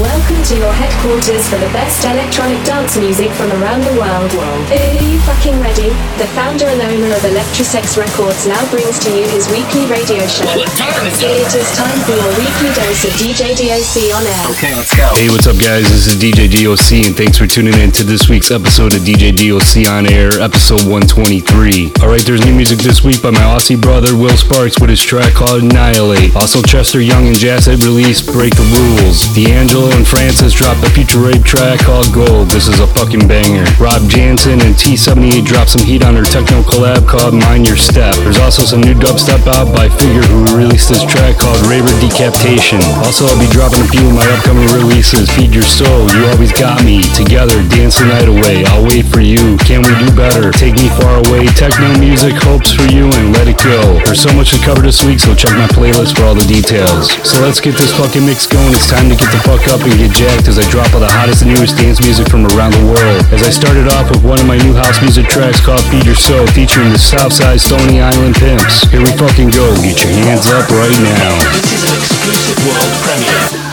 Welcome to your headquarters for the best electronic dance music from around the world. Are you fucking ready? The founder and owner of Electrosex Records now brings to you his weekly radio show. It is time for your weekly dose of DJ DOC on air. Okay, let's go. Hey, what's up, guys? This is DJ DOC, and thanks for tuning in to this week's episode of DJ DOC on air, episode 123. Alright, there's new music this week by my Aussie brother Will Sparks with his track called Annihilate. Also, Chester Young and Jazzet released Break the Rules. D'Angelo and Francis dropped a Future Rave track called Gold. This is a fucking banger. Rob Jansen and T78 dropped some heat on their techno collab called Mind Your Step. There's also some new dubstep out by Figure who released this track called Raver Decapitation. Also, I'll be dropping a few of my upcoming releases. Feed Your Soul, You Always Got Me, Together, Dance the Night Away, I'll Wait for You, Can We Do Better, Take Me Far Away, Techno Music, Hopes for You, and Let It Go. There's so much to cover this week, so check my playlist for all the details. So let's get this fucking mix going. It's time to get the fuck up get jacked as I drop all the hottest and newest dance music from around the world. As I started off with one of my new house music tracks called Feed Your Soul featuring the Southside Stony Island Pimps. Here we fucking go. Get your hands up right now. This is an exclusive world premiere.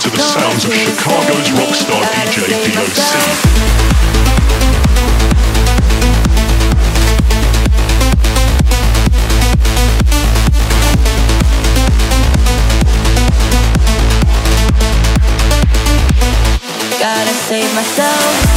to the sounds of Chicago's rockstar DJ DOC. save myself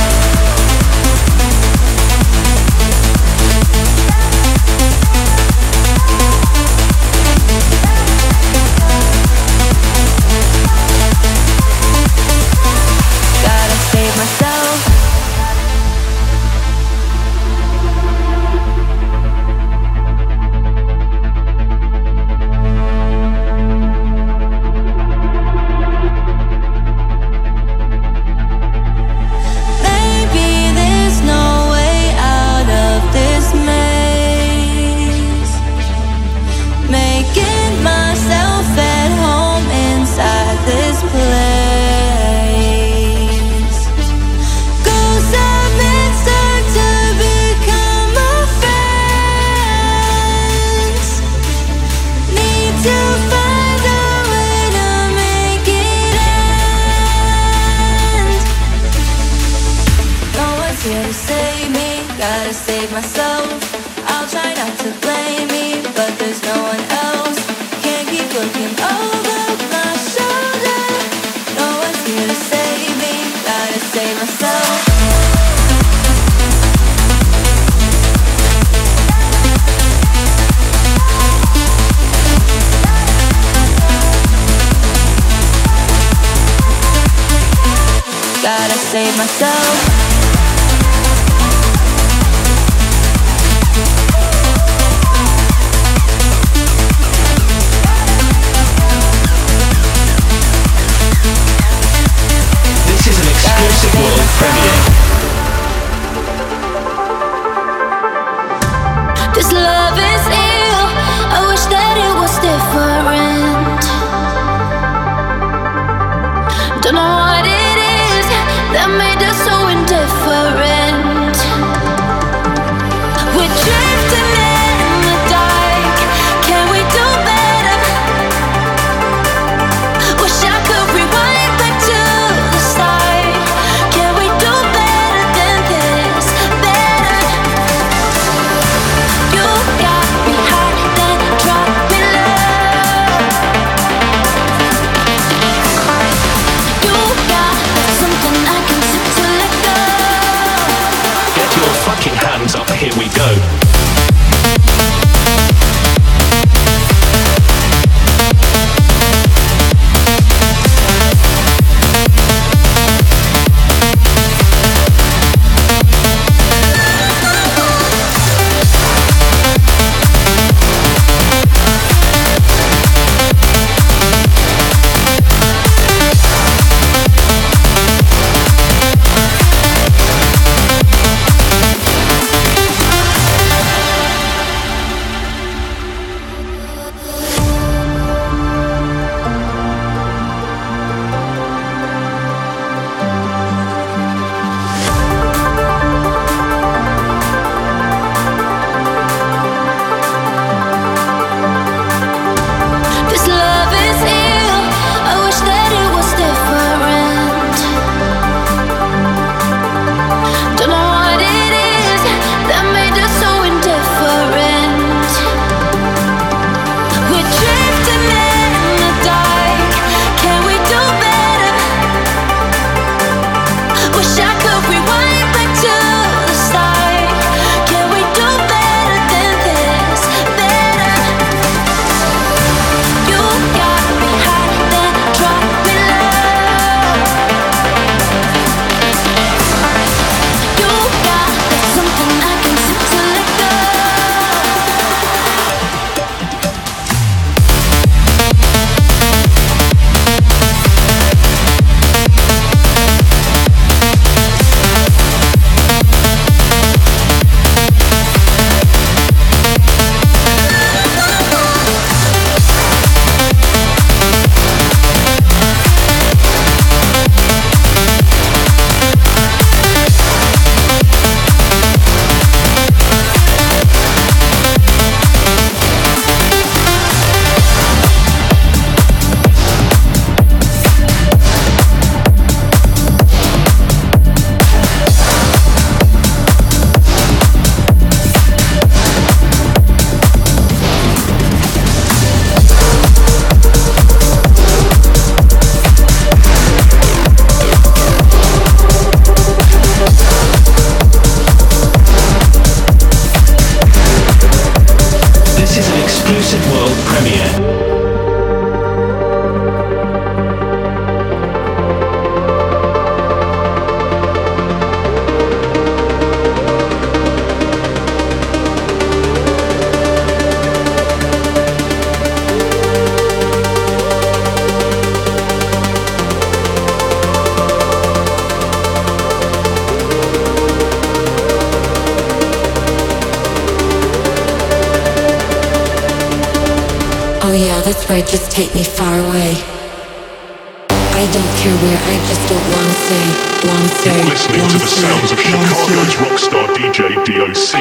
take me far away. I don't care where, I just don't wanna stay, wanna stay. You're listening to the sounds of Chicago's rockstar DJ DOC.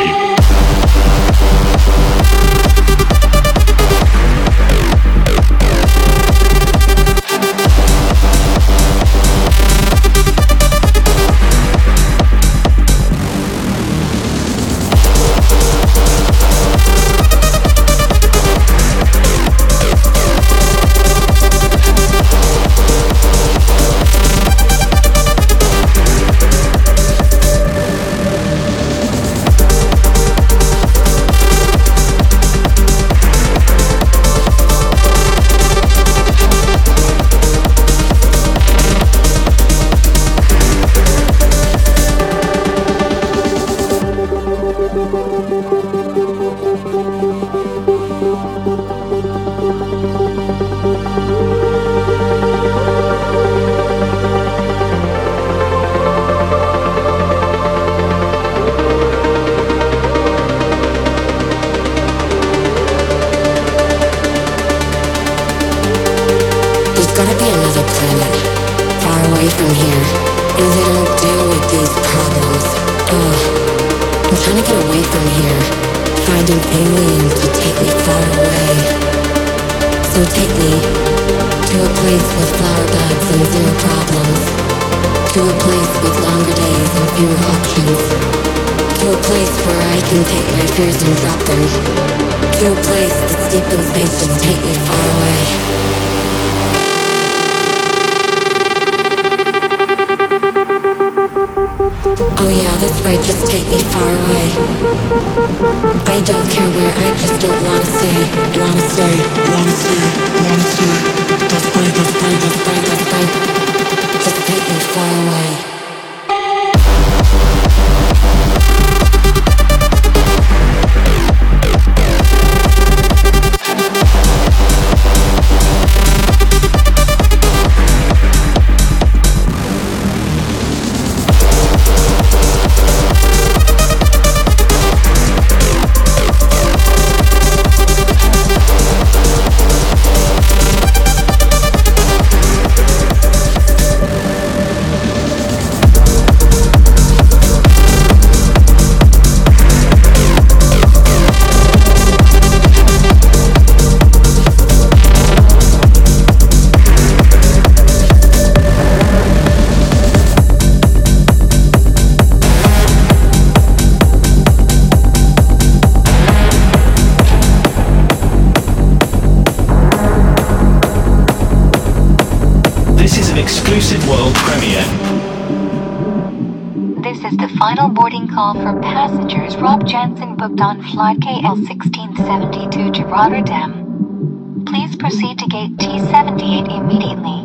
booked on flight KL1672 to Rotterdam. Please proceed to gate T78 immediately.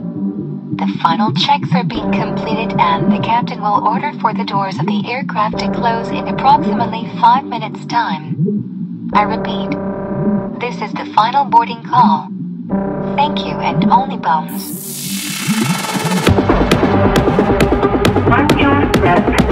The final checks are being completed and the captain will order for the doors of the aircraft to close in approximately 5 minutes time. I repeat, this is the final boarding call. Thank you and only bones. One,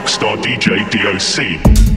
rockstar DJ DOC.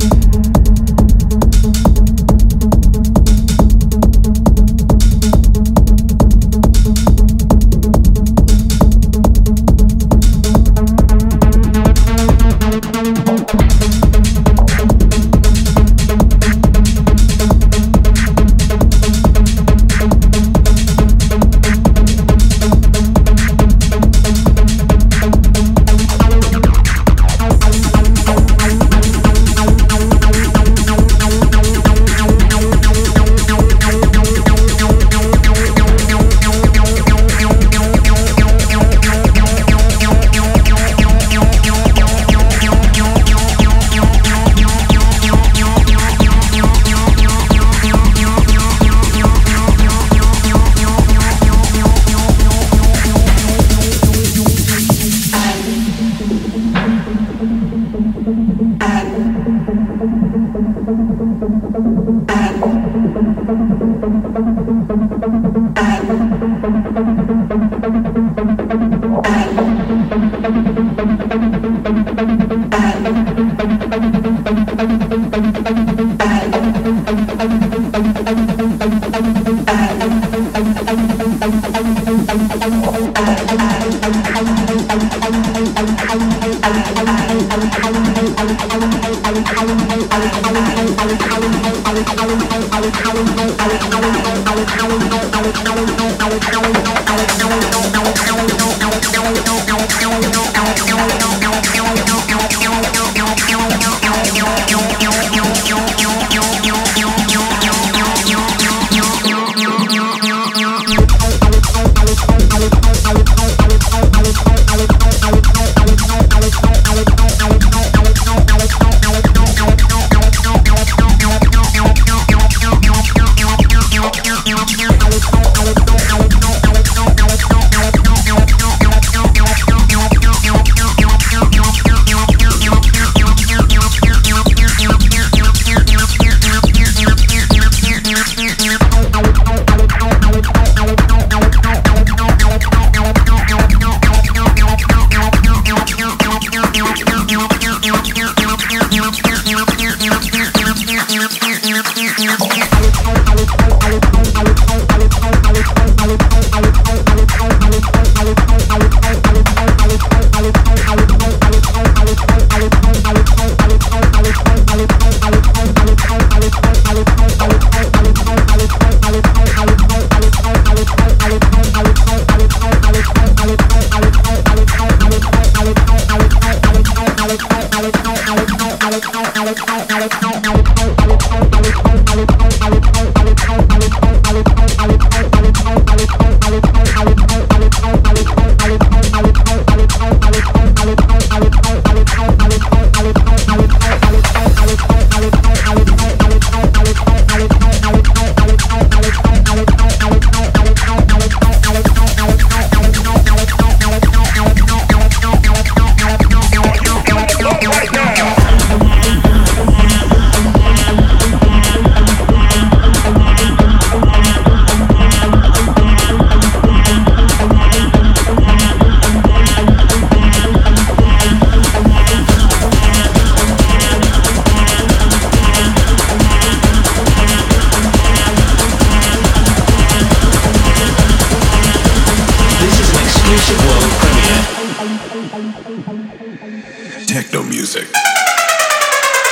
Techno music.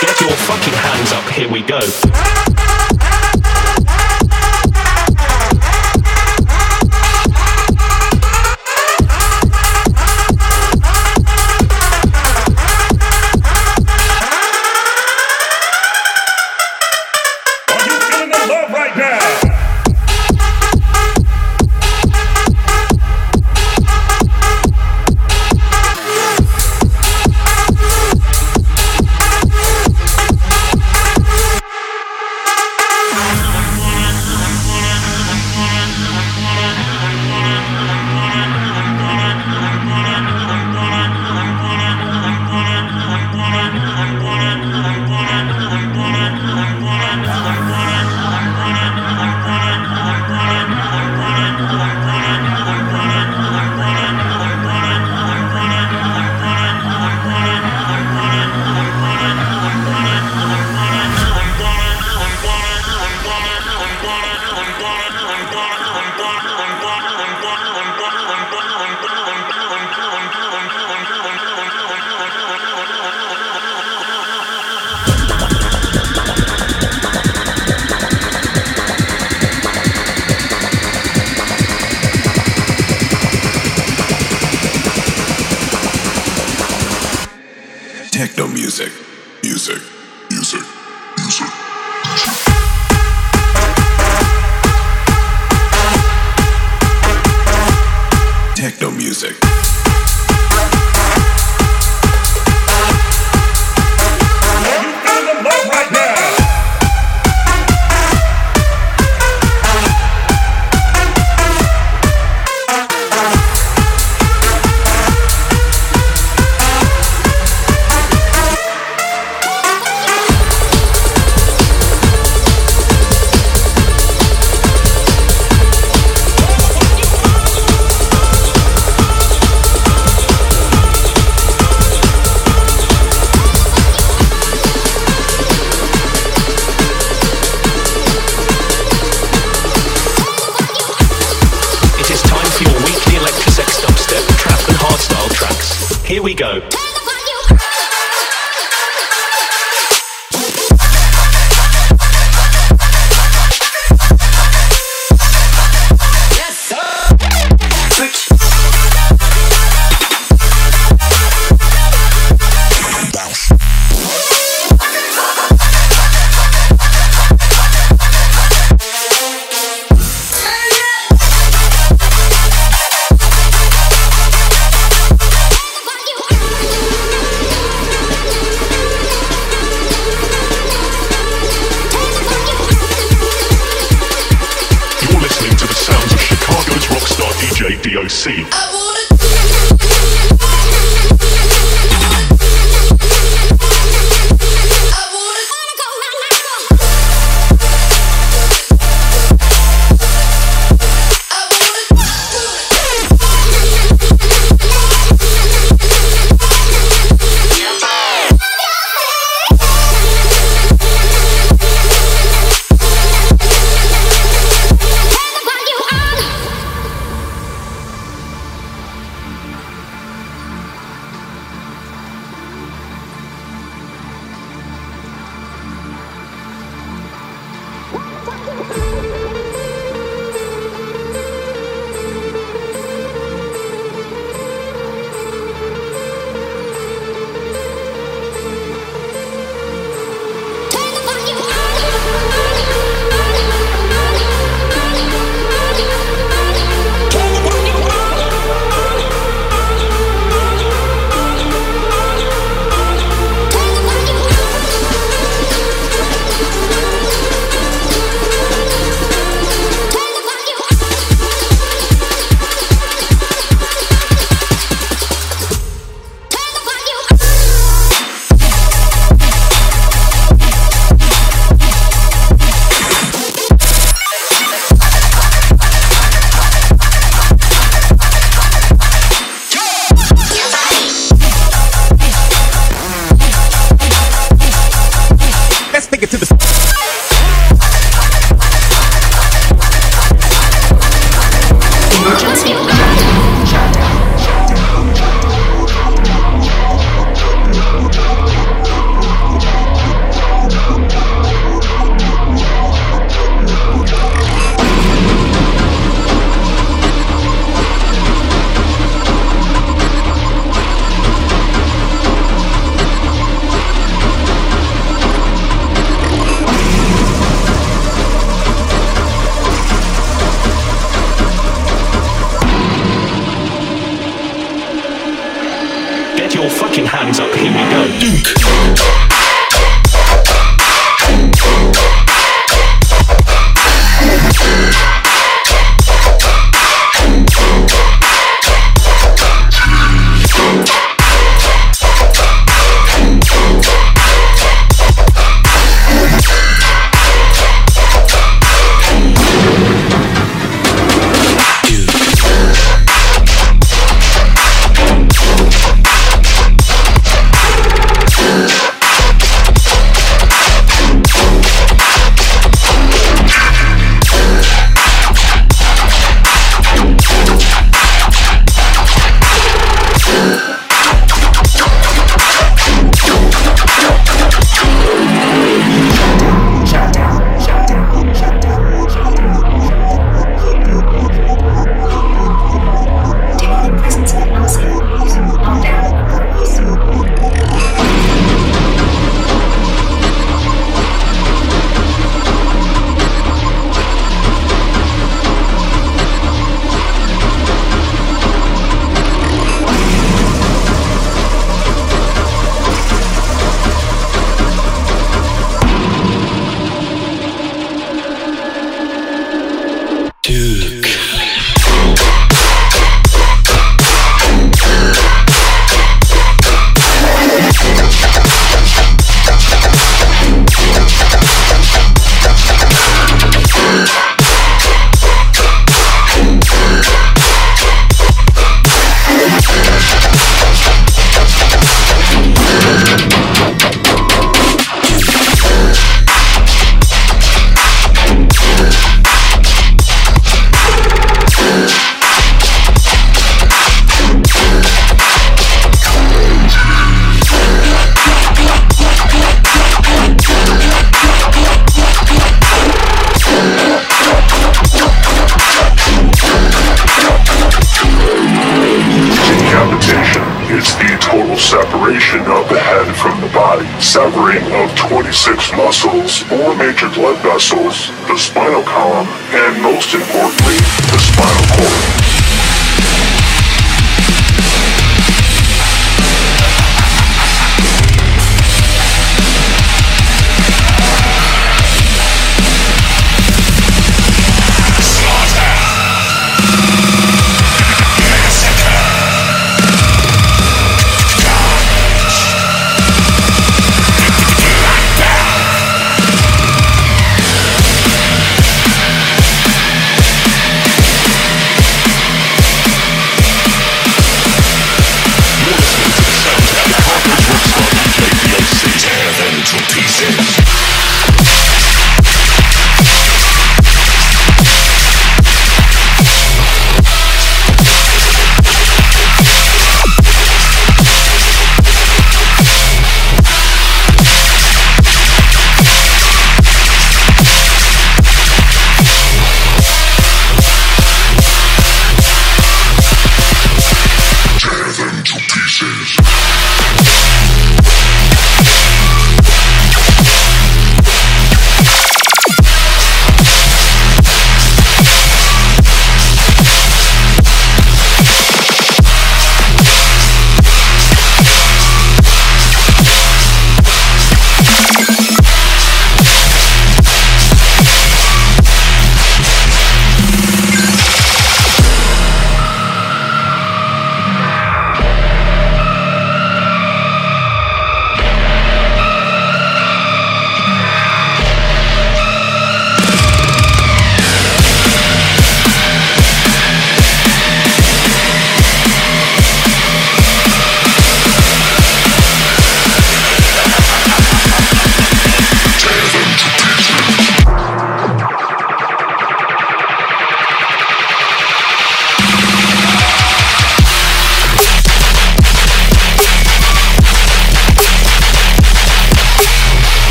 Get your fucking hands up, here we go.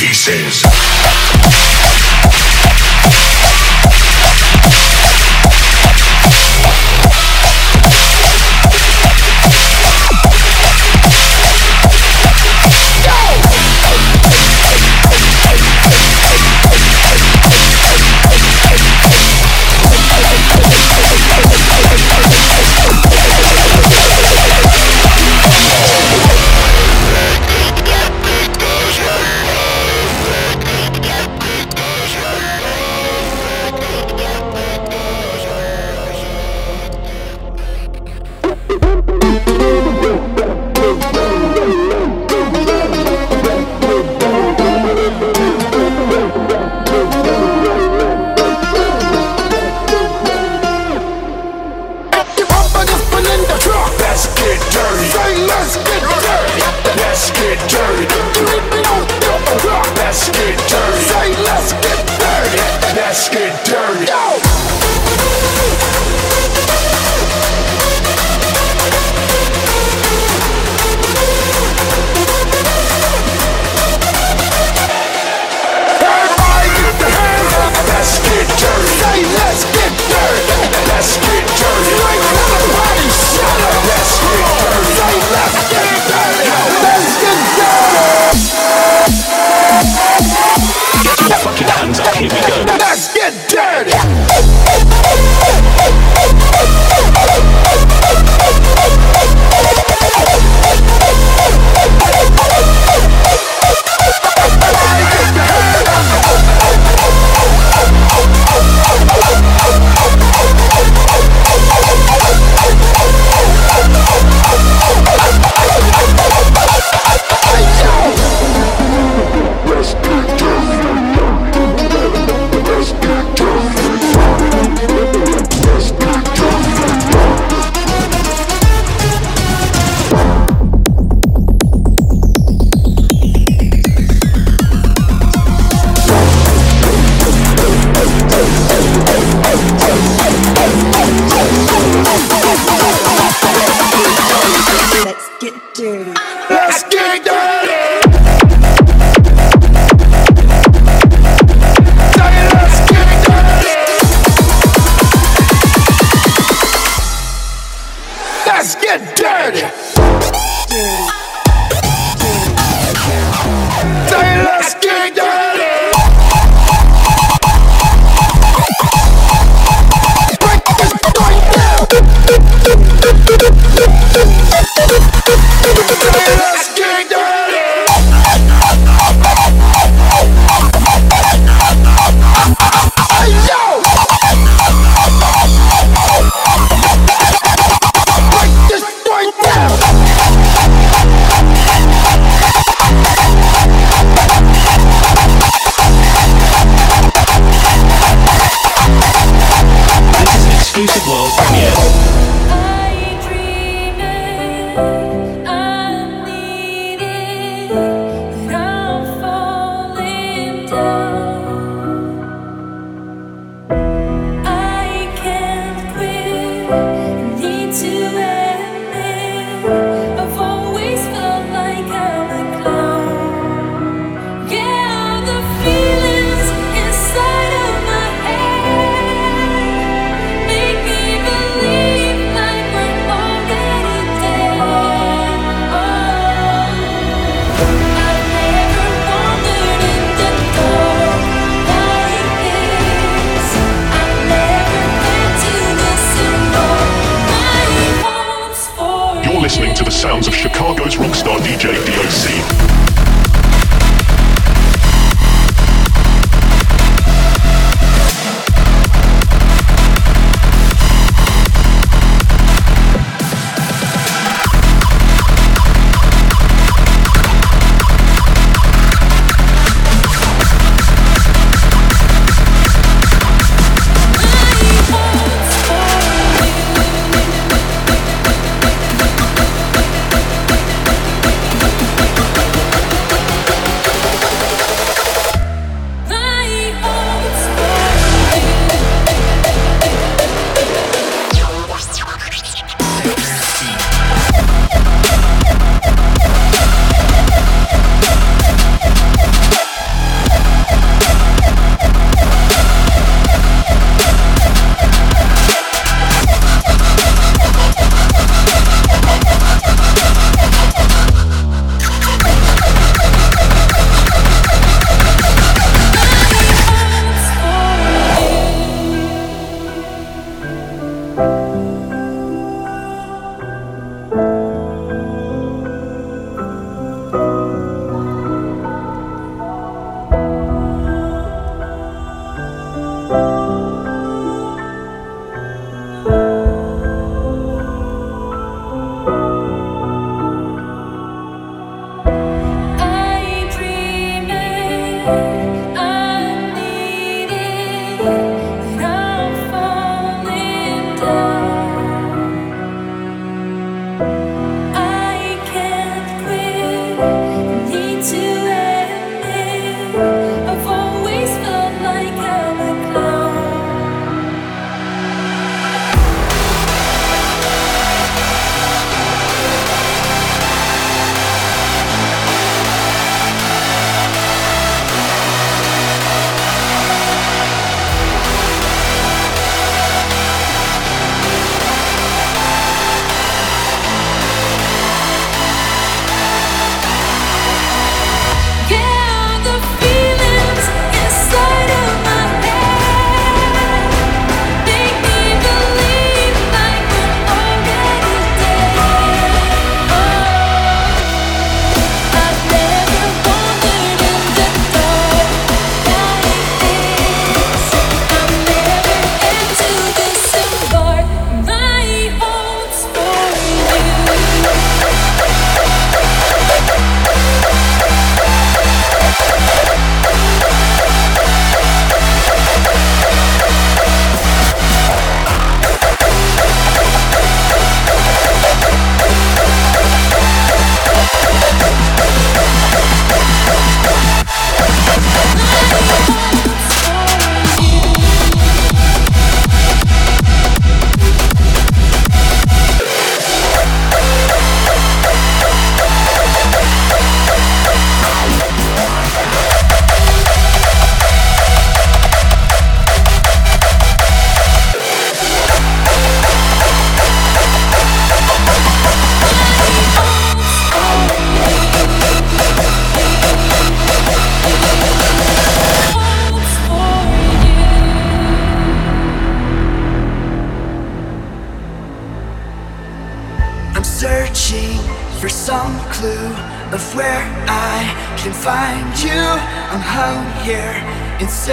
pieces.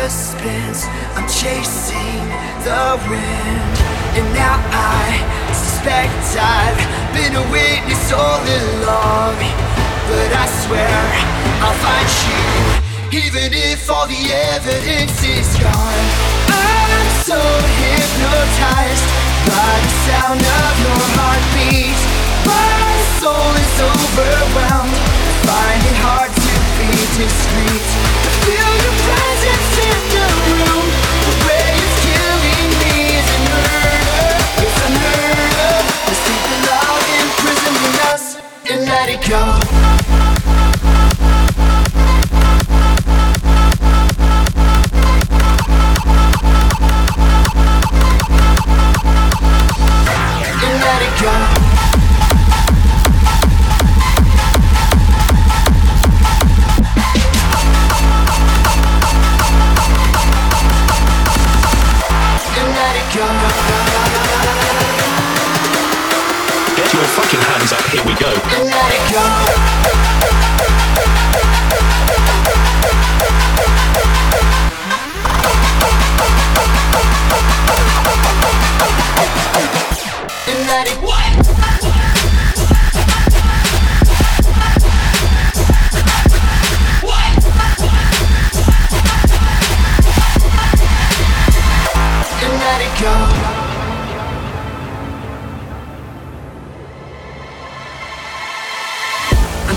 Suspense. I'm chasing the wind, and now I suspect I've been a witness all along. But I swear I'll find you, even if all the evidence is gone. I'm so hypnotized by the sound of your heartbeat. My soul is overwhelmed. Find it hard to be discreet. I feel your presence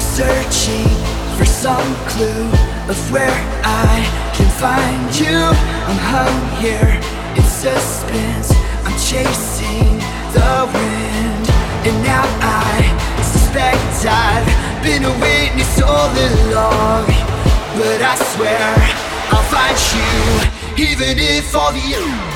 I'm searching for some clue of where I can find you. I'm hung here in suspense. I'm chasing the wind, and now I suspect I've been a witness all along. But I swear I'll find you, even if all the